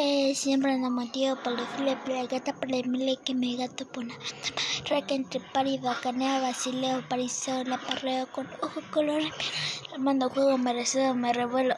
Eh, siempre ando motivo por el file, gata por el mile que me gato por una Raca entre pari, bacanea, basileo, pariseo, la parreo con ojo color. Mando juego, merecido me revuelo.